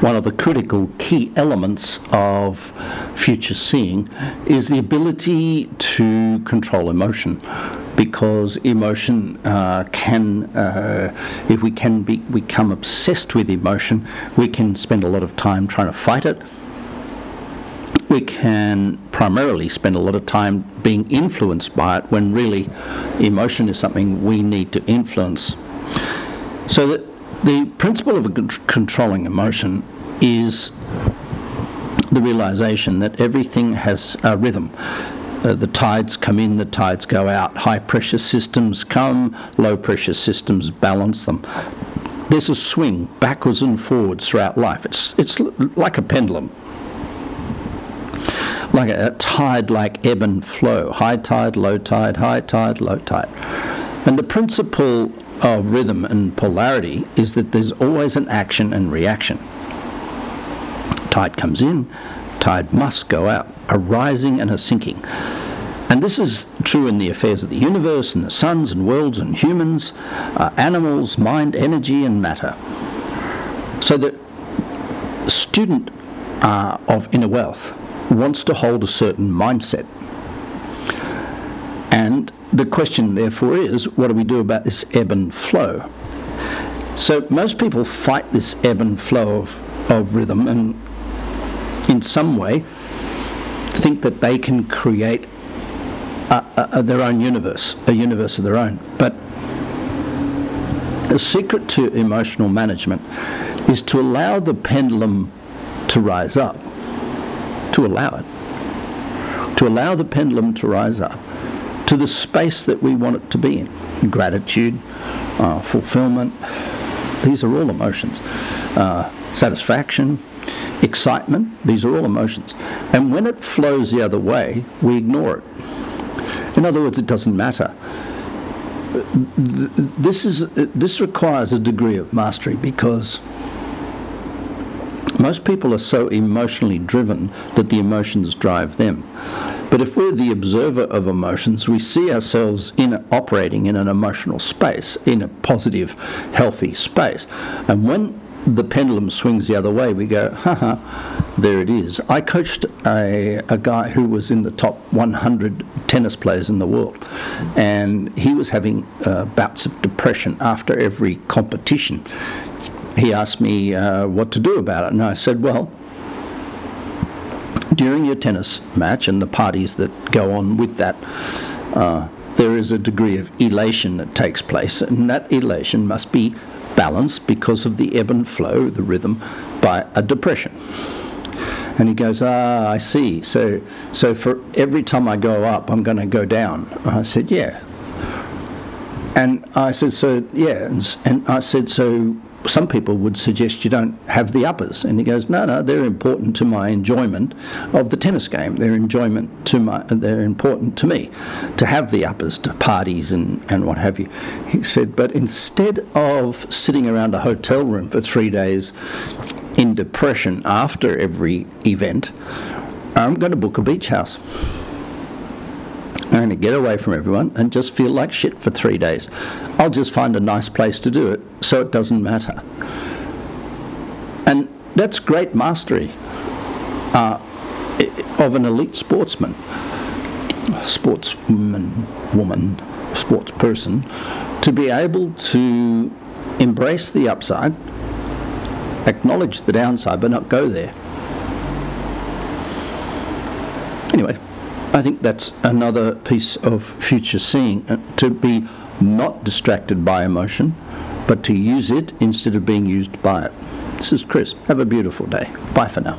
one of the critical key elements of future seeing is the ability to control emotion. Because emotion uh, can, uh, if we can be, become obsessed with emotion, we can spend a lot of time trying to fight it. We can primarily spend a lot of time being influenced by it when really emotion is something we need to influence. So that the principle of controlling emotion is the realization that everything has a rhythm. Uh, the tides come in, the tides go out. High pressure systems come, low pressure systems balance them. There's a swing backwards and forwards throughout life. It's, it's like a pendulum, like a, a tide, like ebb and flow. High tide, low tide, high tide, low tide. And the principle of rhythm and polarity is that there's always an action and reaction. Tide comes in, tide must go out, a rising and a sinking. And this is true in the affairs of the universe and the suns and worlds and humans, uh, animals, mind, energy, and matter. So the student uh, of inner wealth wants to hold a certain mindset. And the question, therefore, is what do we do about this ebb and flow? So most people fight this ebb and flow of, of rhythm and in some way think that they can create a, a, a their own universe, a universe of their own. But the secret to emotional management is to allow the pendulum to rise up, to allow it, to allow the pendulum to rise up to the space that we want it to be in. Gratitude, uh, fulfillment, these are all emotions. Uh, satisfaction, excitement, these are all emotions. And when it flows the other way, we ignore it. In other words, it doesn't matter. This, is, this requires a degree of mastery because most people are so emotionally driven that the emotions drive them. But if we're the observer of emotions, we see ourselves in operating in an emotional space, in a positive, healthy space. And when the pendulum swings the other way, we go, haha, there it is. I coached a, a guy who was in the top 100 tennis players in the world, and he was having uh, bouts of depression after every competition. He asked me uh, what to do about it, and I said, well, during your tennis match and the parties that go on with that, uh, there is a degree of elation that takes place, and that elation must be balanced because of the ebb and flow, the rhythm, by a depression. And he goes, Ah, I see. So, so for every time I go up, I'm going to go down. I said, Yeah. And I said, So, yeah. And, and I said, So some people would suggest you don't have the uppers. And he goes, no, no, they're important to my enjoyment of the tennis game. They're enjoyment to my, they're important to me to have the uppers to parties and, and what have you. He said, but instead of sitting around a hotel room for three days in depression after every event, I'm going to book a beach house. I'm going to get away from everyone and just feel like shit for three days. I'll just find a nice place to do it so it doesn't matter. And that's great mastery uh, of an elite sportsman, sportsman, woman, sports person, to be able to embrace the upside, acknowledge the downside, but not go there. Anyway, I think that's another piece of future seeing uh, to be not distracted by emotion, but to use it instead of being used by it. This is Chris. Have a beautiful day. Bye for now.